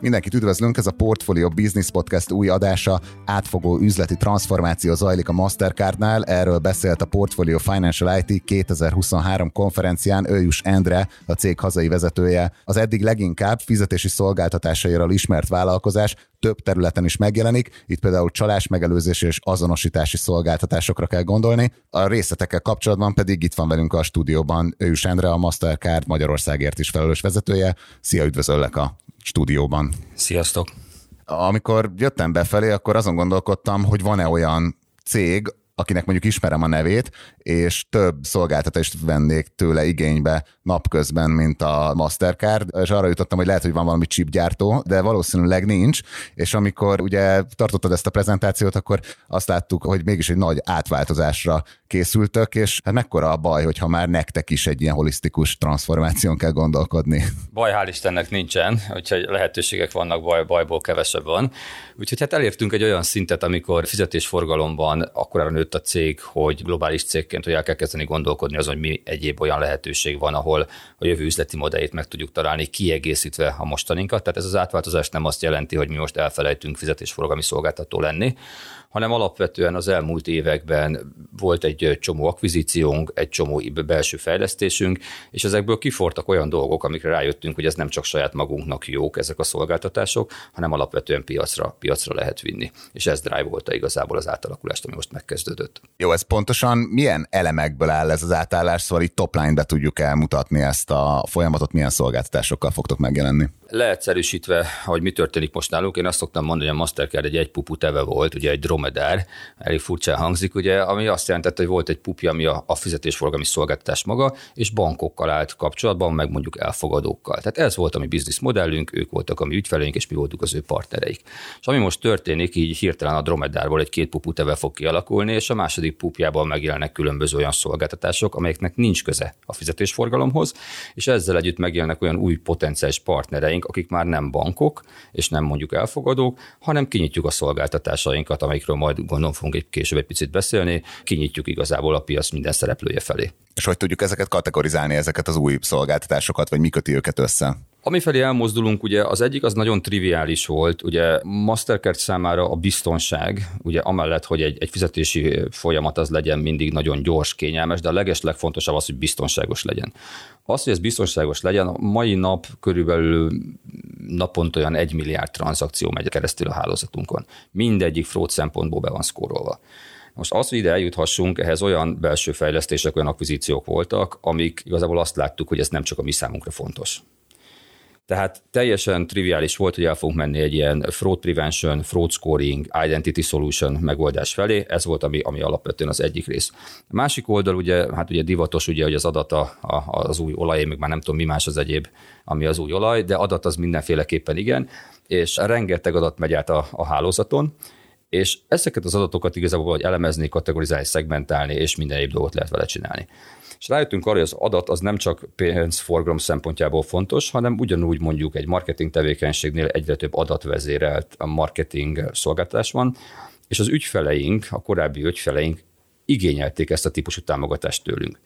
Mindenkit üdvözlünk, ez a Portfolio Business Podcast új adása, átfogó üzleti transformáció zajlik a Mastercardnál, erről beszélt a Portfolio Financial IT 2023 konferencián Őjus Endre, a cég hazai vezetője. Az eddig leginkább fizetési szolgáltatásairól ismert vállalkozás több területen is megjelenik, itt például csalás megelőzési és azonosítási szolgáltatásokra kell gondolni. A részletekkel kapcsolatban pedig itt van velünk a stúdióban Őjus Endre, a Mastercard Magyarországért is felelős vezetője. Szia, üdvözöllek a stúdióban. Sziasztok! Amikor jöttem befelé, akkor azon gondolkodtam, hogy van-e olyan cég, akinek mondjuk ismerem a nevét, és több szolgáltatást vennék tőle igénybe napközben, mint a Mastercard, és arra jutottam, hogy lehet, hogy van valami chipgyártó, de valószínűleg nincs, és amikor ugye tartottad ezt a prezentációt, akkor azt láttuk, hogy mégis egy nagy átváltozásra készültök, és hát mekkora a baj, hogyha már nektek is egy ilyen holisztikus transformáción kell gondolkodni. Baj hál' Istennek nincsen, úgyhogy lehetőségek vannak, baj, bajból kevesebb van. Úgyhogy hát elértünk egy olyan szintet, amikor fizetésforgalomban akkor nőtt a cég, hogy globális cégként, hogy el kell kezdeni gondolkodni azon, hogy mi egyéb olyan lehetőség van, ahol a jövő üzleti modelljét meg tudjuk találni, kiegészítve a mostaninkat. Tehát ez az átváltozás nem azt jelenti, hogy mi most elfelejtünk fizetésforgalmi szolgáltató lenni, hanem alapvetően az elmúlt években volt egy csomó akvizíciónk, egy csomó belső fejlesztésünk, és ezekből kifortak olyan dolgok, amikre rájöttünk, hogy ez nem csak saját magunknak jók ezek a szolgáltatások, hanem alapvetően piacra, piacra lehet vinni. És ez drive volt igazából az átalakulást, ami most megkezdődött. Jó, ez pontosan milyen elemekből áll ez az átállás, szóval itt topline-be tudjuk elmutatni ezt a folyamatot, milyen szolgáltatásokkal fogtok megjelenni? Leegyszerűsítve, hogy mi történik most nálunk, én azt szoktam mondani, hogy a Mastercard egy egypupú teve volt, ugye egy dromedár, elég furcsán hangzik, ugye, ami azt jelentette, hogy volt egy pupja, ami a, a fizetésforgalmi szolgáltatás maga, és bankokkal állt kapcsolatban, meg mondjuk elfogadókkal. Tehát ez volt a mi business modellünk, ők voltak a mi ügyfeleink, és mi voltunk az ő partnereik. És ami most történik, így hirtelen a dromedárból egy két pupú teve fog kialakulni, és a második pupjában megjelennek különböző olyan szolgáltatások, amelyeknek nincs köze a fizetésforgalomhoz, és ezzel együtt megjelennek olyan új potenciális partnereink, akik már nem bankok, és nem mondjuk elfogadók, hanem kinyitjuk a szolgáltatásainkat, amikről majd gondolom fogunk egy később egy picit beszélni, kinyitjuk igazából a piac minden szereplője felé. És hogy tudjuk ezeket kategorizálni, ezeket az új szolgáltatásokat, vagy mi köti őket össze? Amifelé elmozdulunk, ugye az egyik az nagyon triviális volt, ugye Mastercard számára a biztonság, ugye amellett, hogy egy, egy fizetési folyamat az legyen mindig nagyon gyors, kényelmes, de a leges legfontosabb az, hogy biztonságos legyen. Az, hogy ez biztonságos legyen, a mai nap körülbelül naponta olyan egy milliárd tranzakció megy keresztül a hálózatunkon. Mindegyik fraud szempontból be van szkórolva. Most az, hogy ide eljuthassunk, ehhez olyan belső fejlesztések, olyan akvizíciók voltak, amik igazából azt láttuk, hogy ez nem csak a mi számunkra fontos. Tehát teljesen triviális volt, hogy el fogunk menni egy ilyen fraud prevention, fraud scoring, identity solution megoldás felé. Ez volt, ami, ami alapvetően az egyik rész. A másik oldal ugye, hát ugye divatos, ugye, hogy az adat a, a, az új olaj, még már nem tudom mi más az egyéb, ami az új olaj, de adat az mindenféleképpen igen, és rengeteg adat megy át a, a hálózaton, és ezeket az adatokat igazából vagy elemezni, kategorizálni, szegmentálni, és minden egyéb dolgot lehet vele csinálni. És rájöttünk arra, hogy az adat az nem csak pénzforgalom szempontjából fontos, hanem ugyanúgy mondjuk egy marketing tevékenységnél egyre több adatvezérelt marketing szolgáltatás van, és az ügyfeleink, a korábbi ügyfeleink igényelték ezt a típusú támogatást tőlünk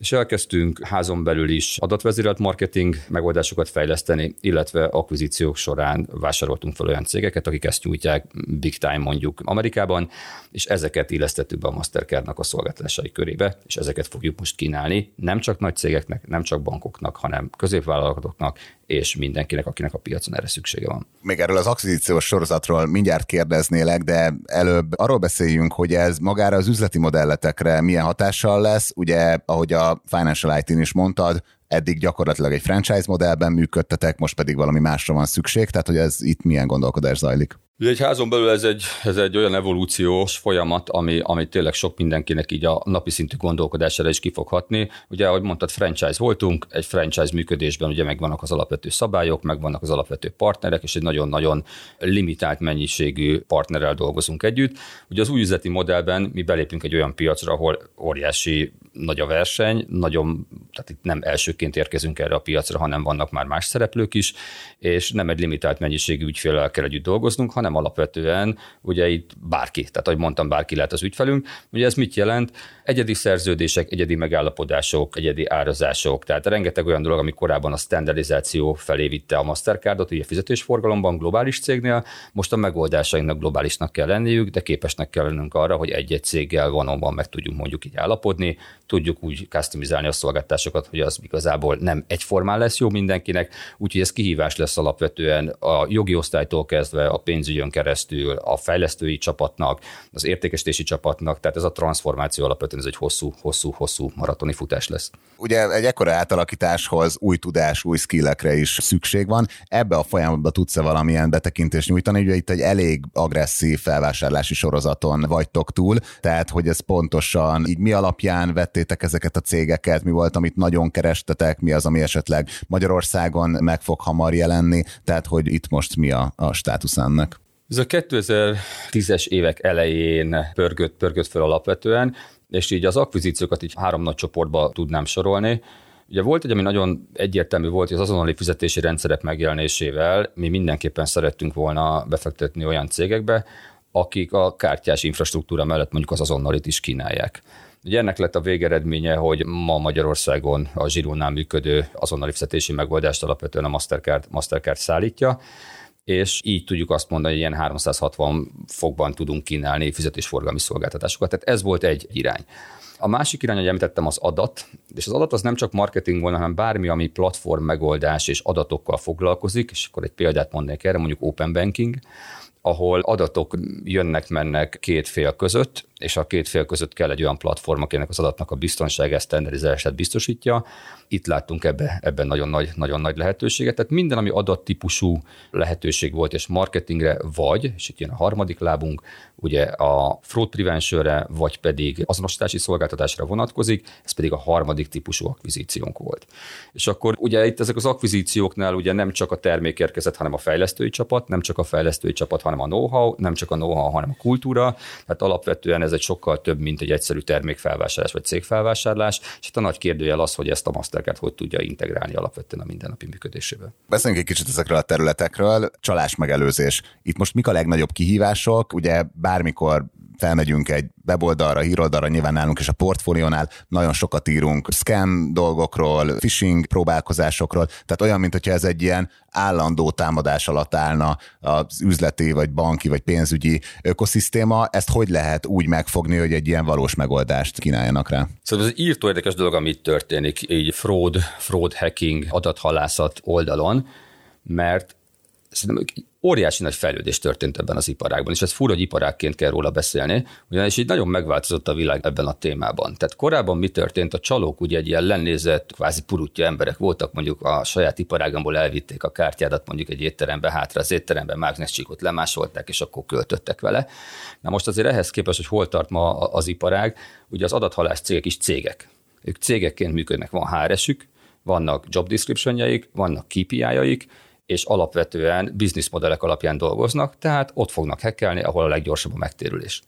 és elkezdtünk házon belül is adatvezérelt marketing megoldásokat fejleszteni, illetve akvizíciók során vásároltunk fel olyan cégeket, akik ezt nyújtják big time mondjuk Amerikában, és ezeket illesztettük be a Mastercardnak a szolgáltatásai körébe, és ezeket fogjuk most kínálni nem csak nagy cégeknek, nem csak bankoknak, hanem középvállalatoknak, és mindenkinek, akinek a piacon erre szüksége van. Még erről az akvizíciós sorozatról mindjárt kérdeznélek, de előbb arról beszéljünk, hogy ez magára az üzleti modelletekre milyen hatással lesz. Ugye, ahogy a Financial IT-n is mondtad, eddig gyakorlatilag egy franchise modellben működtetek, most pedig valami másra van szükség, tehát hogy ez itt milyen gondolkodás zajlik? Egy házon belül ez egy, ez egy olyan evolúciós folyamat, ami, ami tényleg sok mindenkinek így a napi szintű gondolkodására is kifoghatni. Ugye, ahogy mondtad, franchise voltunk, egy franchise működésben ugye megvannak az alapvető szabályok, megvannak az alapvető partnerek, és egy nagyon-nagyon limitált mennyiségű partnerrel dolgozunk együtt. Ugye az új üzleti modellben mi belépünk egy olyan piacra, ahol óriási nagy a verseny, nagyon, tehát itt nem elsőként érkezünk erre a piacra, hanem vannak már más szereplők is, és nem egy limitált mennyiségű ügyfélel kell együtt dolgoznunk, hanem alapvetően ugye itt bárki, tehát ahogy mondtam, bárki lehet az ügyfelünk. Ugye ez mit jelent? Egyedi szerződések, egyedi megállapodások, egyedi árazások, tehát rengeteg olyan dolog, ami korábban a standardizáció felé vitte a Mastercardot, ugye fizetésforgalomban globális cégnél, most a megoldásainknak globálisnak kell lenniük, de képesnek kell lennünk arra, hogy egy-egy céggel van meg tudjunk mondjuk így állapodni, tudjuk úgy customizálni a szolgáltásokat, hogy az igazából nem egyformán lesz jó mindenkinek, úgyhogy ez kihívás lesz alapvetően a jogi osztálytól kezdve a pénzügyön keresztül, a fejlesztői csapatnak, az értékesítési csapatnak, tehát ez a transformáció alapvetően ez egy hosszú, hosszú, hosszú maratoni futás lesz. Ugye egy ekkora átalakításhoz új tudás, új skillekre is szükség van. Ebbe a folyamatban tudsz-e valamilyen betekintést nyújtani? Ugye itt egy elég agresszív felvásárlási sorozaton vagytok túl, tehát hogy ez pontosan így mi alapján vettétek ezeket a cégeket, mi volt, amit nagyon kerestetek, mi az, ami esetleg Magyarországon meg fog hamar jelenni, tehát hogy itt most mi a, a státusz ennek? Ez a 2010-es évek elején pörgött, pörgött fel alapvetően, és így az akvizíciókat így három nagy csoportba tudnám sorolni. Ugye volt egy, ami nagyon egyértelmű volt, hogy az azonnali fizetési rendszerek megjelenésével mi mindenképpen szerettünk volna befektetni olyan cégekbe, akik a kártyás infrastruktúra mellett mondjuk az azonnalit is kínálják. Ugye ennek lett a végeredménye, hogy ma Magyarországon a zsírónál működő azonnali fizetési megoldást alapvetően a Mastercard, Mastercard szállítja, és így tudjuk azt mondani, hogy ilyen 360 fokban tudunk kínálni fizetésforgalmi szolgáltatásokat. Tehát ez volt egy irány. A másik irány, hogy említettem, az adat, és az adat az nem csak marketing volna, hanem bármi, ami platform megoldás és adatokkal foglalkozik, és akkor egy példát mondanék erre, mondjuk open banking, ahol adatok jönnek-mennek két fél között, és a két fél között kell egy olyan platform, akinek az adatnak a biztonságát, standardizálását biztosítja. Itt láttunk ebbe, ebben nagyon nagy, nagyon nagy lehetőséget. Tehát minden, ami adattípusú lehetőség volt, és marketingre vagy, és itt jön a harmadik lábunk, ugye a fraud preventionre, vagy pedig azonosítási szolgáltatásra vonatkozik, ez pedig a harmadik típusú akvizíciónk volt. És akkor ugye itt ezek az akvizícióknál ugye nem csak a termék érkezett, hanem a fejlesztői csapat, nem csak a fejlesztői csapat, hanem a know-how, nem csak a know-how, hanem a kultúra, tehát alapvetően ez egy sokkal több, mint egy egyszerű termékfelvásárlás vagy cégfelvásárlás, és itt a nagy kérdőjel az, hogy ezt a Mastercard hogy tudja integrálni alapvetően a mindennapi működésébe. Beszéljünk egy kicsit ezekről a területekről. Csalás megelőzés. Itt most mik a legnagyobb kihívások? Ugye bármikor felmegyünk egy weboldalra, híroldalra, nyilván nálunk és a portfóliónál nagyon sokat írunk scam dolgokról, phishing próbálkozásokról, tehát olyan, mint hogyha ez egy ilyen állandó támadás alatt állna az üzleti, vagy banki, vagy pénzügyi ökoszisztéma. Ezt hogy lehet úgy megfogni, hogy egy ilyen valós megoldást kínáljanak rá? Szóval ez írtó érdekes dolog, amit történik így fraud, fraud hacking, adathalászat oldalon, mert szerintem óriási nagy fejlődés történt ebben az iparágban, és ez fura, hogy iparágként kell róla beszélni, ugyanis így nagyon megváltozott a világ ebben a témában. Tehát korábban mi történt? A csalók ugye egy ilyen lennézett, kvázi purutja emberek voltak, mondjuk a saját iparágamból elvitték a kártyádat mondjuk egy étterembe hátra, az étteremben mágnescsíkot lemásolták, és akkor költöttek vele. Na most azért ehhez képest, hogy hol tart ma az iparág, ugye az adathalás cégek is cégek. Ők cégekként működnek, van HR-esük, vannak job descriptionjaik, vannak KPI-jaik, és alapvetően bizniszmodellek alapján dolgoznak, tehát ott fognak hekkelni, ahol a leggyorsabb a megtérülés.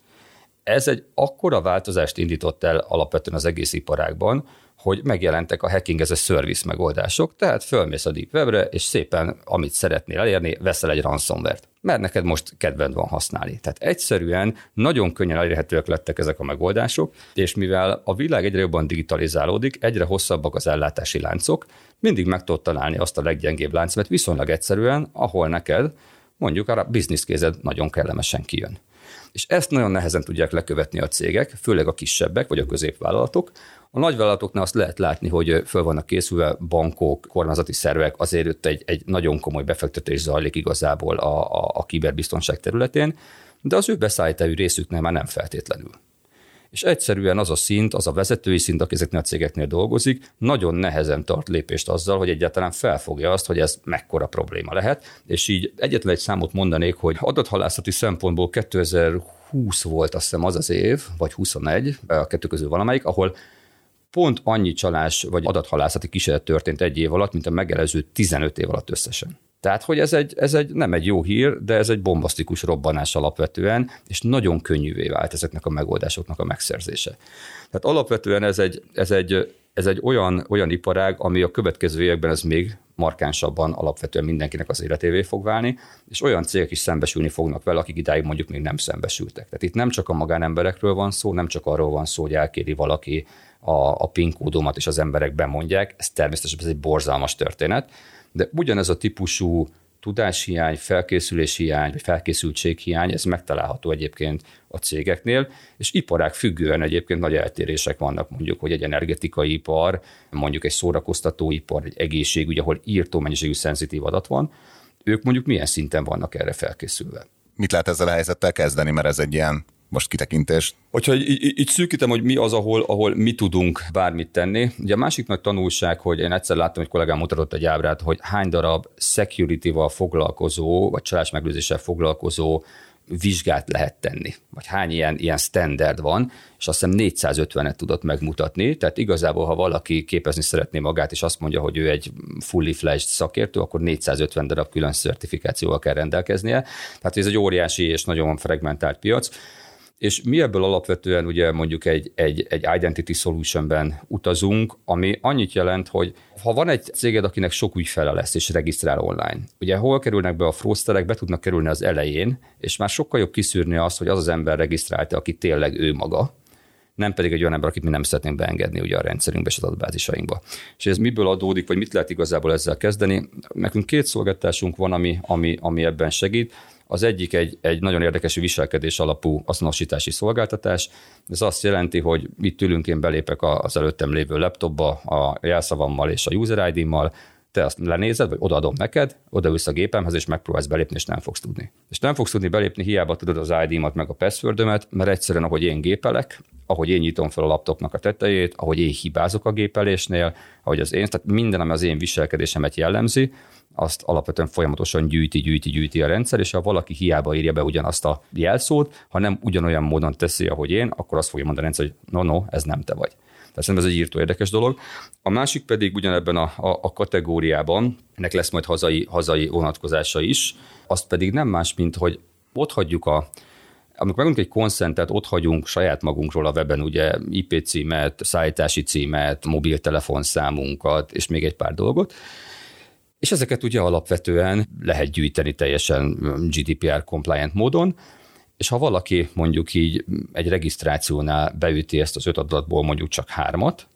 Ez egy akkora változást indított el alapvetően az egész iparágban, hogy megjelentek a hacking ez a service megoldások, tehát fölmész a Deep Webre, és szépen, amit szeretnél elérni, veszel egy ransomware-t. Mert neked most kedved van használni. Tehát egyszerűen nagyon könnyen elérhetőek lettek ezek a megoldások, és mivel a világ egyre jobban digitalizálódik, egyre hosszabbak az ellátási láncok, mindig meg tudod találni azt a leggyengébb láncemet viszonylag egyszerűen, ahol neked mondjuk a bizniszkézed nagyon kellemesen kijön. És ezt nagyon nehezen tudják lekövetni a cégek, főleg a kisebbek vagy a középvállalatok. A nagyvállalatoknál azt lehet látni, hogy föl vannak készülve bankok, kormányzati szervek, azért ott egy, egy nagyon komoly befektetés zajlik igazából a, a, a kiberbiztonság területén, de az ő beszállítási részüknél már nem feltétlenül és egyszerűen az a szint, az a vezetői szint, aki ezeknél a cégeknél dolgozik, nagyon nehezen tart lépést azzal, hogy egyáltalán felfogja azt, hogy ez mekkora probléma lehet, és így egyetlen egy számot mondanék, hogy adathalászati szempontból 2020 volt azt hiszem az az év, vagy 21, a kettő közül valamelyik, ahol pont annyi csalás vagy adathalászati kísérlet történt egy év alatt, mint a megelőző 15 év alatt összesen. Tehát, hogy ez, egy, ez egy, nem egy jó hír, de ez egy bombasztikus robbanás alapvetően, és nagyon könnyűvé vált ezeknek a megoldásoknak a megszerzése. Tehát alapvetően ez egy, ez egy, ez egy olyan, olyan iparág, ami a következő években ez még markánsabban alapvetően mindenkinek az életévé fog válni, és olyan cégek is szembesülni fognak vele, akik idáig mondjuk még nem szembesültek. Tehát itt nem csak a magánemberekről van szó, nem csak arról van szó, hogy elkéri valaki a, a PIN kódomat, és az emberek bemondják, ez természetesen ez egy borzalmas történet, de ugyanez a típusú tudáshiány, felkészüléshiány, felkészültséghiány, ez megtalálható egyébként a cégeknél, és iparák függően egyébként nagy eltérések vannak, mondjuk, hogy egy energetikai ipar, mondjuk egy szórakoztatóipar, egy egészségügy, ahol írtó mennyiségű szenzitív adat van, ők mondjuk milyen szinten vannak erre felkészülve. Mit lehet ezzel a helyzettel kezdeni, mert ez egy ilyen most kitekintés. Hogyha így, így szűkítem, hogy mi az, ahol, ahol mi tudunk bármit tenni. Ugye a másik nagy tanulság, hogy én egyszer láttam, hogy kollégám mutatott egy ábrát, hogy hány darab security-val foglalkozó, vagy csalás foglalkozó vizsgát lehet tenni, vagy hány ilyen, ilyen standard van, és azt hiszem 450-et tudott megmutatni, tehát igazából, ha valaki képezni szeretné magát, és azt mondja, hogy ő egy fully fledged szakértő, akkor 450 darab külön certifikációval kell rendelkeznie. Tehát ez egy óriási és nagyon fragmentált piac. És mi ebből alapvetően ugye mondjuk egy, egy, egy identity solutionben utazunk, ami annyit jelent, hogy ha van egy céged, akinek sok ügyfele lesz és regisztrál online, ugye hol kerülnek be a froszterek, be tudnak kerülni az elején, és már sokkal jobb kiszűrni azt, hogy az az ember regisztrálta, aki tényleg ő maga, nem pedig egy olyan ember, akit mi nem szeretnénk beengedni ugye a rendszerünkbe és az adatbázisainkba. És ez miből adódik, vagy mit lehet igazából ezzel kezdeni? Nekünk két szolgáltásunk van, ami, ami, ami ebben segít. Az egyik egy, egy nagyon érdekes viselkedés alapú azonosítási szolgáltatás. Ez azt jelenti, hogy itt ülünk, én belépek az előttem lévő laptopba a jelszavammal és a user ID-mal, te azt lenézed, vagy odaadom neked, odaülsz a gépemhez, és megpróbálsz belépni, és nem fogsz tudni. És nem fogsz tudni belépni, hiába tudod az ID-mat, meg a password mert egyszerűen, ahogy én gépelek, ahogy én nyitom fel a laptopnak a tetejét, ahogy én hibázok a gépelésnél, ahogy az én, tehát minden, ami az én viselkedésemet jellemzi, azt alapvetően folyamatosan gyűjti, gyűjti, gyűjti a rendszer, és ha valaki hiába írja be ugyanazt a jelszót, ha nem ugyanolyan módon teszi, ahogy én, akkor azt fogja mondani a rendszer, hogy no, no, ez nem te vagy. Tehát szerintem ez egy írtó érdekes dolog. A másik pedig ugyanebben a, a, a kategóriában, ennek lesz majd hazai, hazai vonatkozása is, azt pedig nem más, mint hogy ott hagyjuk a, amikor megunk egy konszentet, ott hagyunk saját magunkról a weben ugye IP címet, szállítási címet, mobiltelefonszámunkat, és még egy pár dolgot, és ezeket ugye alapvetően lehet gyűjteni teljesen GDPR compliant módon, és ha valaki mondjuk így egy regisztrációnál beüti ezt az öt adatból mondjuk csak hármat,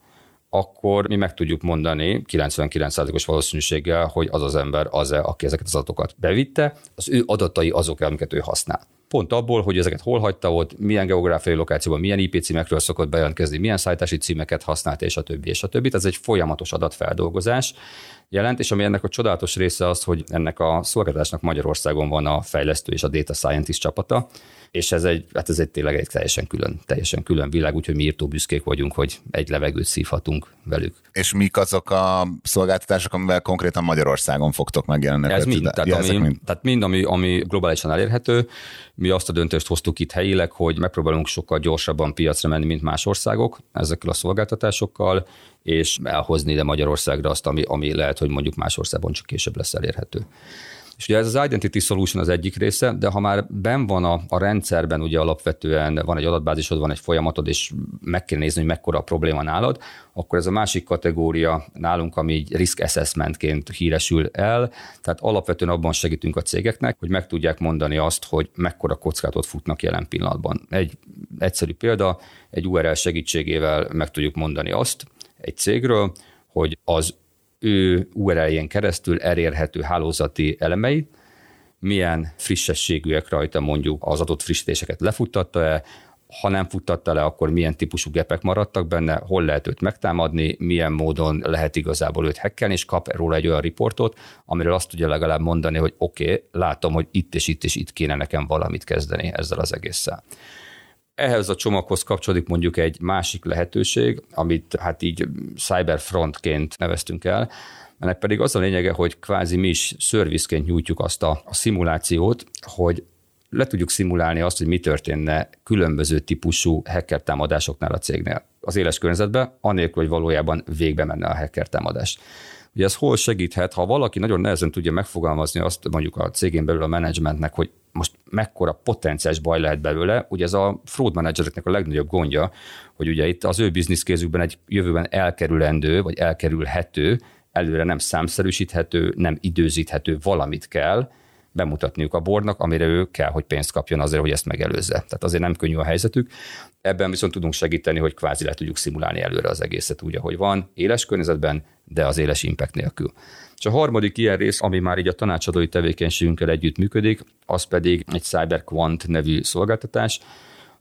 akkor mi meg tudjuk mondani 99%-os valószínűséggel, hogy az az ember az-e, aki ezeket az adatokat bevitte, az ő adatai azok, amiket ő használ. Pont abból, hogy ezeket hol hagyta ott, milyen geográfiai lokációban, milyen IP címekről szokott bejelentkezni, milyen szállítási címeket használt, és a többi, és a többi. Ez egy folyamatos adatfeldolgozás jelent, és ami ennek a csodálatos része az, hogy ennek a szolgáltatásnak Magyarországon van a fejlesztő és a data scientist csapata, és ez egy, hát ez egy tényleg egy teljesen külön, teljesen külön világ, úgyhogy mi írtó büszkék vagyunk, hogy egy levegőt szívhatunk velük. És mik azok a szolgáltatások, amivel konkrétan Magyarországon fogtok megjelenni? Ez mind, tehát, ja, ami, mind. tehát mind, ami, ami globálisan elérhető. Mi azt a döntést hoztuk itt helyileg, hogy megpróbálunk sokkal gyorsabban piacra menni, mint más országok ezekkel a szolgáltatásokkal, és elhozni ide Magyarországra azt, ami, ami lehet, hogy mondjuk más országban csak később lesz elérhető. És ugye ez az Identity Solution az egyik része, de ha már ben van a, a rendszerben, ugye alapvetően van egy adatbázisod, van egy folyamatod, és meg kell nézni, hogy mekkora a probléma nálad, akkor ez a másik kategória nálunk, ami így risk assessmentként híresül el, tehát alapvetően abban segítünk a cégeknek, hogy meg tudják mondani azt, hogy mekkora kockázatot futnak jelen pillanatban. Egy egyszerű példa, egy URL segítségével meg tudjuk mondani azt egy cégről, hogy az ő URL-jén keresztül elérhető hálózati elemei, milyen frissességűek rajta mondjuk az adott frissítéseket lefuttatta-e, ha nem futtatta le, akkor milyen típusú gepek maradtak benne, hol lehet őt megtámadni, milyen módon lehet igazából őt hackelni, és kap róla egy olyan riportot, amiről azt tudja legalább mondani, hogy oké, okay, látom, hogy itt és itt és itt kéne nekem valamit kezdeni ezzel az egésszel. Ehhez a csomaghoz kapcsolódik mondjuk egy másik lehetőség, amit hát így cyberfrontként neveztünk el, ennek pedig az a lényege, hogy kvázi mi is szervizként nyújtjuk azt a, a szimulációt, hogy le tudjuk szimulálni azt, hogy mi történne különböző típusú hacker támadásoknál a cégnél az éles környezetben, anélkül, hogy valójában végbe menne a hacker támadás. Ugye ez hol segíthet, ha valaki nagyon nehezen tudja megfogalmazni azt mondjuk a cégén belül a menedzsmentnek, hogy most mekkora potenciális baj lehet belőle. Ugye ez a fraud managereknek a legnagyobb gondja, hogy ugye itt az ő bizniszkézükben egy jövőben elkerülendő, vagy elkerülhető, előre nem számszerűsíthető, nem időzíthető valamit kell, bemutatniuk a bornak, amire ő kell, hogy pénzt kapjon azért, hogy ezt megelőzze. Tehát azért nem könnyű a helyzetük. Ebben viszont tudunk segíteni, hogy kvázi le tudjuk szimulálni előre az egészet úgy, ahogy van, éles környezetben, de az éles impact nélkül. És a harmadik ilyen rész, ami már így a tanácsadói tevékenységünkkel együtt működik, az pedig egy CyberQuant nevű szolgáltatás,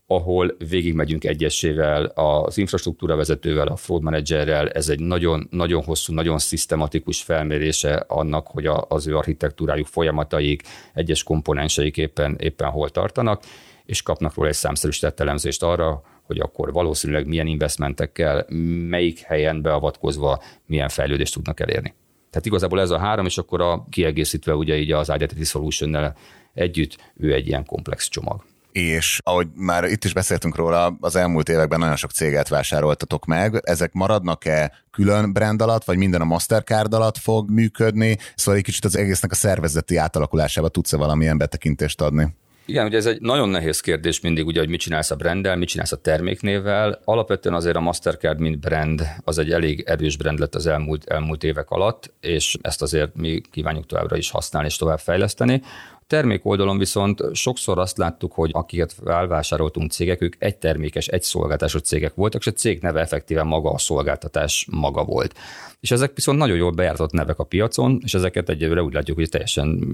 ahol végigmegyünk egyesével, az infrastruktúra vezetővel, a fraud managerrel, ez egy nagyon, nagyon hosszú, nagyon szisztematikus felmérése annak, hogy az ő architektúrájuk, folyamataik, egyes komponenseik éppen, éppen hol tartanak, és kapnak róla egy számszerűsített elemzést arra, hogy akkor valószínűleg milyen investmentekkel, melyik helyen beavatkozva milyen fejlődést tudnak elérni. Tehát igazából ez a három, és akkor a kiegészítve ugye így az Identity solution együtt, ő egy ilyen komplex csomag és ahogy már itt is beszéltünk róla, az elmúlt években nagyon sok céget vásároltatok meg. Ezek maradnak-e külön brand alatt, vagy minden a Mastercard alatt fog működni? Szóval egy kicsit az egésznek a szervezeti átalakulásába tudsz-e valamilyen betekintést adni? Igen, ugye ez egy nagyon nehéz kérdés mindig, ugye, hogy mit csinálsz a branddel, mit csinálsz a terméknével. Alapvetően azért a Mastercard, mint brand, az egy elég erős brand lett az elmúlt, elmúlt évek alatt, és ezt azért mi kívánjuk továbbra is használni és tovább fejleszteni. Termék oldalon viszont sokszor azt láttuk, hogy akiket elvásároltunk cégek, ők egy termékes, egy szolgáltatású cégek voltak, és a cég neve effektíve maga a szolgáltatás maga volt. És ezek viszont nagyon jól bejáratott nevek a piacon, és ezeket egyelőre úgy látjuk, hogy teljesen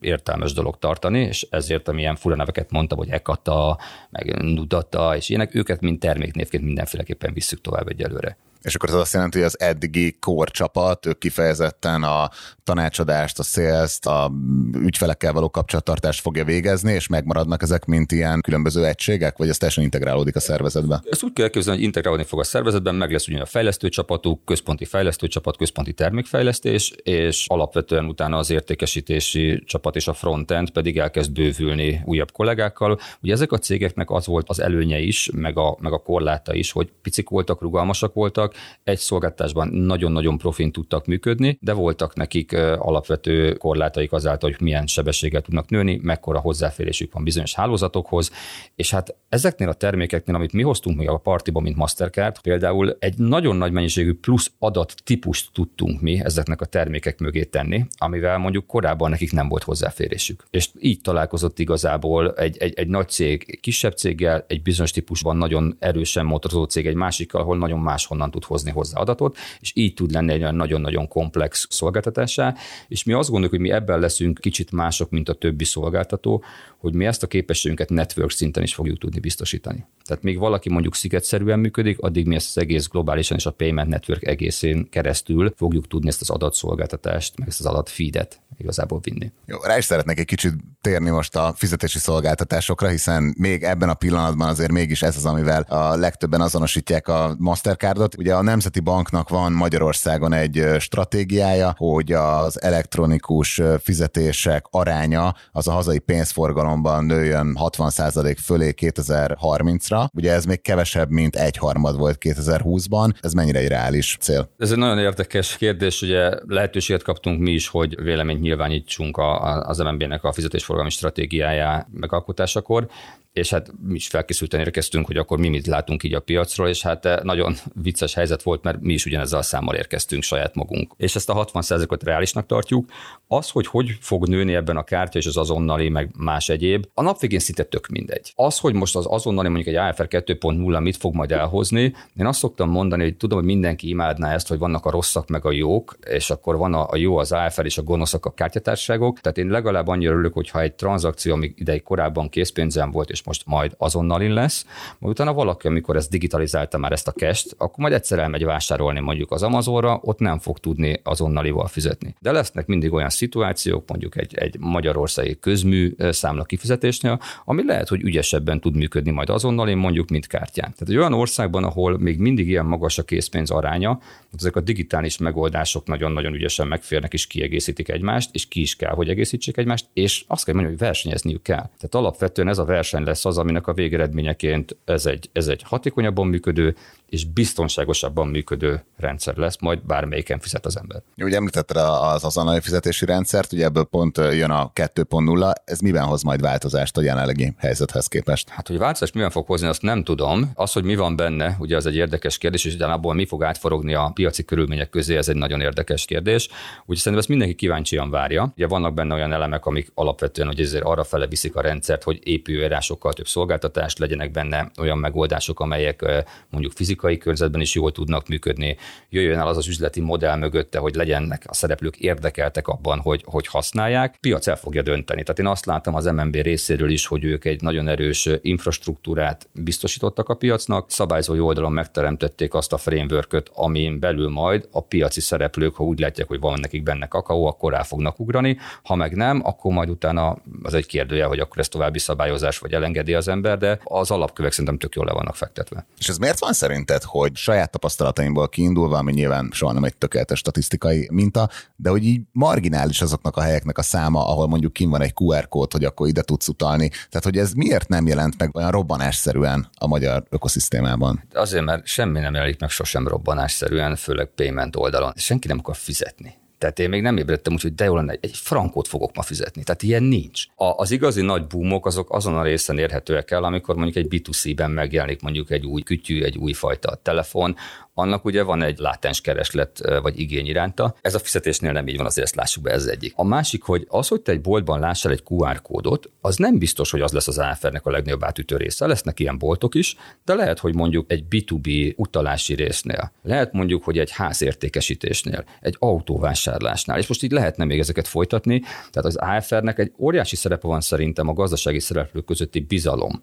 értelmes dolog tartani, és ezért amilyen fura neveket mondtam, hogy Ekata, meg Nudata, és ilyenek, őket mind terméknévként mindenféleképpen visszük tovább egyelőre. És akkor ez azt jelenti, hogy az eddigi core csapat, ők kifejezetten a tanácsadást, a sales a ügyfelekkel való kapcsolattartást fogja végezni, és megmaradnak ezek, mint ilyen különböző egységek, vagy ez teljesen integrálódik a szervezetbe? Ezt úgy kell elképzelni, hogy integrálódni fog a szervezetben, meg lesz ugyan a fejlesztő csapatuk, központi fejlesztő csapat, központi termékfejlesztés, és alapvetően utána az értékesítési csapat és a frontend pedig elkezd bővülni újabb kollégákkal. Ugye ezek a cégeknek az volt az előnye is, meg a, meg a korláta is, hogy picik voltak, rugalmasak voltak, egy szolgáltatásban nagyon-nagyon profin tudtak működni, de voltak nekik alapvető korlátaik azáltal, hogy milyen sebességgel tudnak nőni, mekkora hozzáférésük van bizonyos hálózatokhoz, és hát ezeknél a termékeknél, amit mi hoztunk még a partiba, mint Mastercard, például egy nagyon nagy mennyiségű plusz adat típust tudtunk mi ezeknek a termékek mögé tenni, amivel mondjuk korábban nekik nem volt hozzáférésük. És így találkozott igazából egy, egy, egy nagy cég kisebb céggel, egy bizonyos típusban nagyon erősen motorozó cég egy másikkal, ahol nagyon máshonnan tud hozni hozzá adatot, és így tud lenni egy olyan nagyon-nagyon komplex szolgáltatásá, és mi azt gondoljuk, hogy mi ebben leszünk kicsit mások, mint a többi szolgáltató, hogy mi ezt a képességünket network szinten is fogjuk tudni biztosítani. Tehát még valaki mondjuk szigetszerűen működik, addig mi ezt az egész globálisan és a payment network egészén keresztül fogjuk tudni ezt az adatszolgáltatást, meg ezt az adatfeedet igazából vinni. Jó, rá is szeretnék egy kicsit térni most a fizetési szolgáltatásokra, hiszen még ebben a pillanatban azért mégis ez az, amivel a legtöbben azonosítják a Mastercardot. Ugye a Nemzeti Banknak van Magyarországon egy stratégiája, hogy az elektronikus fizetések aránya az a hazai pénzforgalomban nőjön 60% fölé 2030-ra. Ugye ez még kevesebb, mint egy harmad volt 2020-ban. Ez mennyire egy reális cél? Ez egy nagyon érdekes kérdés. Ugye lehetőséget kaptunk mi is, hogy véleményt nyilvánítsunk az MNB-nek a fizetésforgalmi stratégiája megalkotásakor és hát mi is felkészülten érkeztünk, hogy akkor mi mit látunk így a piacról, és hát eh, nagyon vicces helyzet volt, mert mi is ugyanezzel a számmal érkeztünk saját magunk. És ezt a 60%-ot reálisnak tartjuk. Az, hogy hogy fog nőni ebben a kártya és az azonnali, meg más egyéb, a nap végén szinte tök mindegy. Az, hogy most az azonnali mondjuk egy AFR 2.0 mit fog majd elhozni, én azt szoktam mondani, hogy tudom, hogy mindenki imádná ezt, hogy vannak a rosszak meg a jók, és akkor van a, jó az AFR és a gonoszak a kártyatárságok. Tehát én legalább annyira örülök, hogyha egy tranzakció, ami ideig korábban készpénzen volt, és most majd azonnali lesz, majd utána valaki, amikor ezt digitalizálta már ezt a kest, akkor majd egyszer elmegy vásárolni mondjuk az Amazonra, ott nem fog tudni azonnalival fizetni. De lesznek mindig olyan szituációk, mondjuk egy, egy magyarországi közmű számla kifizetésnél, ami lehet, hogy ügyesebben tud működni majd azonnali, mondjuk, mint kártyán. Tehát egy olyan országban, ahol még mindig ilyen magas a készpénz aránya, ezek a digitális megoldások nagyon-nagyon ügyesen megférnek és kiegészítik egymást, és ki is kell, hogy egészítsék egymást, és azt kell mondani, hogy versenyezniük kell. Tehát alapvetően ez a verseny lesz az, aminek a végeredményeként ez egy, ez egy hatékonyabban működő, és biztonságosabban működő rendszer lesz, majd bármelyiken fizet az ember. Ugye említetted az azonnali fizetési rendszert, ugye ebből pont jön a 2.0, ez miben hoz majd változást a jelenlegi helyzethez képest? Hát, hogy változást miben fog hozni, azt nem tudom. Az, hogy mi van benne, ugye az egy érdekes kérdés, és abból mi fog átforogni a piaci körülmények közé, ez egy nagyon érdekes kérdés. Úgyhogy szerintem ezt mindenki kíváncsian várja. Ugye vannak benne olyan elemek, amik alapvetően hogy ezért arra fele viszik a rendszert, hogy épülőre sokkal több szolgáltatást, legyenek benne olyan megoldások, amelyek mondjuk fizikai környezetben is jól tudnak működni, jöjjön el az az üzleti modell mögötte, hogy legyenek a szereplők érdekeltek abban, hogy, hogy használják, piac el fogja dönteni. Tehát én azt látom az MNB részéről is, hogy ők egy nagyon erős infrastruktúrát biztosítottak a piacnak, szabályzói oldalon megteremtették azt a frameworköt, amin belül majd a piaci szereplők, ha úgy látják, hogy van nekik benne kakaó, akkor rá fognak ugrani, ha meg nem, akkor majd utána az egy kérdője, hogy akkor ez további szabályozás vagy elengedi az ember, de az alapkövek szerintem tök jól le vannak fektetve. És ez miért van szerint szerinted, hogy saját tapasztalataimból kiindulva, ami nyilván soha nem egy tökéletes statisztikai minta, de hogy így marginális azoknak a helyeknek a száma, ahol mondjuk kim van egy QR kód, hogy akkor ide tudsz utalni. Tehát, hogy ez miért nem jelent meg olyan robbanásszerűen a magyar ökoszisztémában? Azért, mert semmi nem jelenik meg sosem robbanásszerűen, főleg payment oldalon. Senki nem akar fizetni. Tehát én még nem ébredtem úgy, hogy de jó lenne, egy frankót fogok ma fizetni. Tehát ilyen nincs. A, az igazi nagy boomok azok azon a részen érhetőek el, amikor mondjuk egy B2C-ben megjelenik mondjuk egy új kütyű, egy új fajta telefon, annak ugye van egy látens kereslet vagy igény iránta. Ez a fizetésnél nem így van, azért ezt lássuk be, ez egyik. A másik, hogy az, hogy te egy boltban lássál egy QR kódot, az nem biztos, hogy az lesz az AFR-nek a legnagyobb átütő része. Lesznek ilyen boltok is, de lehet, hogy mondjuk egy B2B utalási résznél, lehet mondjuk, hogy egy házértékesítésnél, egy autóvásárlásnál, és most így lehetne még ezeket folytatni. Tehát az AFR-nek egy óriási szerepe van szerintem a gazdasági szereplők közötti bizalom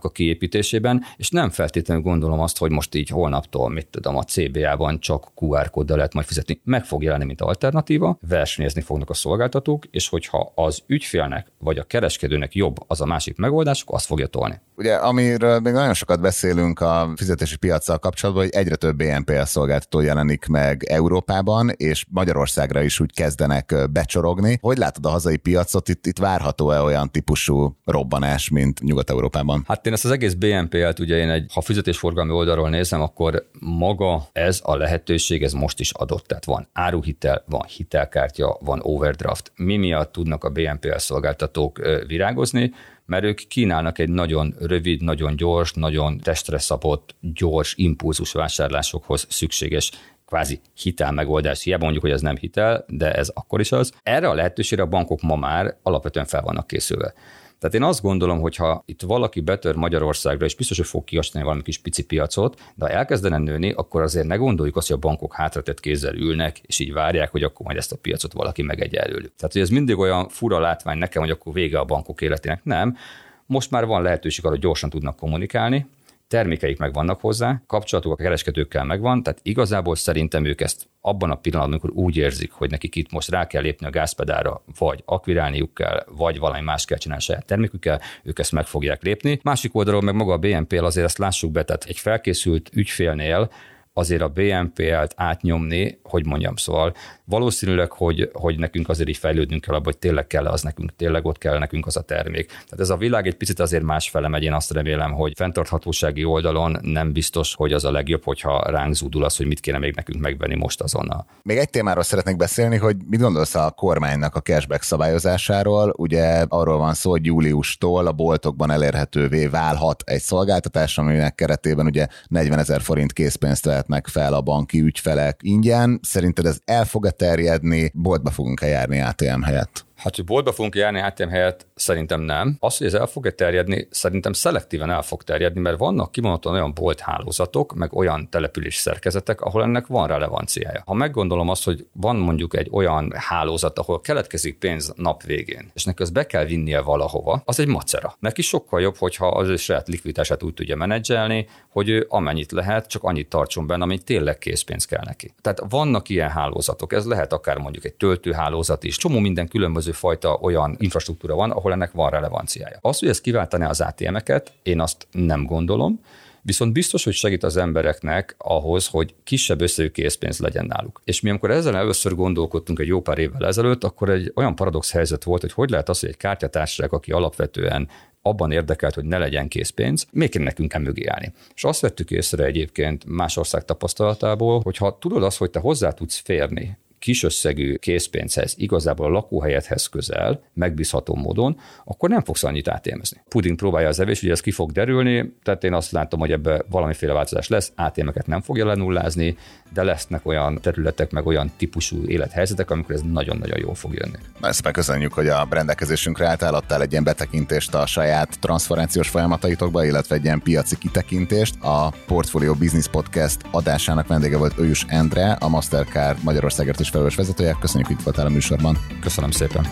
a kiépítésében, és nem feltétlenül gondolom azt, hogy most így holnaptól, mit tudom, a CBA-ban csak QR kóddal lehet majd fizetni. Meg fog jelenni, mint alternatíva, versenyezni fognak a szolgáltatók, és hogyha az ügyfélnek vagy a kereskedőnek jobb az a másik megoldás, akkor azt fogja tolni. Ugye, amiről még nagyon sokat beszélünk a fizetési piacsal kapcsolatban, hogy egyre több BNPL szolgáltató jelenik meg Európában, és Magyarországra is úgy kezdenek becsorogni. Hogy látod a hazai piacot? Itt, itt várható-e olyan típusú robbanás, mint Nyugat-Európában? Hát én ezt az egész BNPL-t, ugye én egy, ha fizetésforgalmi oldalról nézem, akkor maga ez a lehetőség, ez most is adott. Tehát van áruhitel, van hitelkártya, van overdraft. Mi miatt tudnak a BNPL szolgáltatók virágozni? mert ők kínálnak egy nagyon rövid, nagyon gyors, nagyon testre szabott, gyors impulzus vásárlásokhoz szükséges kvázi hitel megoldás. Hiába mondjuk, hogy ez nem hitel, de ez akkor is az. Erre a lehetőségre a bankok ma már alapvetően fel vannak készülve. Tehát én azt gondolom, hogy ha itt valaki betör Magyarországra, és biztos, hogy fog kiasítani valami kis pici piacot, de ha elkezdene nőni, akkor azért ne gondoljuk azt, hogy a bankok hátratett kézzel ülnek, és így várják, hogy akkor majd ezt a piacot valaki megegye előlük. Tehát, hogy ez mindig olyan fura látvány nekem, hogy akkor vége a bankok életének. Nem. Most már van lehetőség arra, hogy gyorsan tudnak kommunikálni, termékeik megvannak hozzá, kapcsolatuk a kereskedőkkel megvan, tehát igazából szerintem ők ezt abban a pillanatban, amikor úgy érzik, hogy nekik itt most rá kell lépni a gázpedára, vagy akvirálniuk kell, vagy valami más kell csinálni saját termékükkel, ők ezt meg fogják lépni. Másik oldalról meg maga a BNP azért ezt lássuk be, tehát egy felkészült ügyfélnél azért a BNPL-t átnyomni, hogy mondjam, szóval valószínűleg, hogy, hogy nekünk azért így fejlődnünk kell abban, hogy tényleg kell az nekünk, tényleg ott kell nekünk az a termék. Tehát ez a világ egy picit azért másfele megy, én azt remélem, hogy fenntarthatósági oldalon nem biztos, hogy az a legjobb, hogyha ránk zúdul az, hogy mit kéne még nekünk megvenni most azonnal. Még egy témáról szeretnék beszélni, hogy mit gondolsz a kormánynak a cashback szabályozásáról. Ugye arról van szó, hogy júliustól a boltokban elérhetővé válhat egy szolgáltatás, aminek keretében ugye 40 ezer forint készpénzt vehetnek fel a banki ügyfelek ingyen. Szerinted ez el fog terjedni, boltba fogunk-e járni ATM helyett? Hát, hogy boltba fogunk járni ATM helyett, szerintem nem. Az, hogy ez el fog-e terjedni, szerintem szelektíven el fog terjedni, mert vannak kimondottan olyan bolthálózatok, meg olyan település szerkezetek, ahol ennek van relevanciája. Ha meggondolom azt, hogy van mondjuk egy olyan hálózat, ahol keletkezik pénz nap végén, és neki azt be kell vinnie valahova, az egy macera. Neki sokkal jobb, hogyha az ő saját likviditását úgy tudja menedzselni, hogy ő amennyit lehet, csak annyit tartson benne, amit tényleg készpénz kell neki. Tehát vannak ilyen hálózatok, ez lehet akár mondjuk egy töltőhálózat is, csomó minden különböző fajta olyan infrastruktúra van, ahol ennek van relevanciája. Az, hogy ez kiváltaná az ATM-eket, én azt nem gondolom, Viszont biztos, hogy segít az embereknek ahhoz, hogy kisebb összegű készpénz legyen náluk. És mi amikor ezzel először gondolkodtunk egy jó pár évvel ezelőtt, akkor egy olyan paradox helyzet volt, hogy hogy lehet az, hogy egy kártyatársaság, aki alapvetően abban érdekelt, hogy ne legyen készpénz, még kéne nekünk emögé állni. És azt vettük észre egyébként más ország tapasztalatából, hogy ha tudod azt, hogy te hozzá tudsz férni kis összegű készpénzhez, igazából a lakóhelyethez közel, megbízható módon, akkor nem fogsz annyit átélmezni. Puding próbálja az evés, ugye ez ki fog derülni, tehát én azt látom, hogy ebbe valamiféle változás lesz, átémeket nem fogja lenullázni, de lesznek olyan területek, meg olyan típusú élethelyzetek, amikor ez nagyon-nagyon jól fog jönni. Ezt megköszönjük, hogy a rendelkezésünkre álltál, adtál egy ilyen betekintést a saját transferenciós folyamataitokba, illetve egy ilyen piaci kitekintést. A Portfolio Business Podcast adásának vendége volt Ős Endre, a Mastercard Magyarországért is felelős vezetője. Köszönjük, hogy itt voltál a műsorban. Köszönöm szépen.